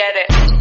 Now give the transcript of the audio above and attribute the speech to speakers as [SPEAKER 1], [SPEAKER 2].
[SPEAKER 1] Get it.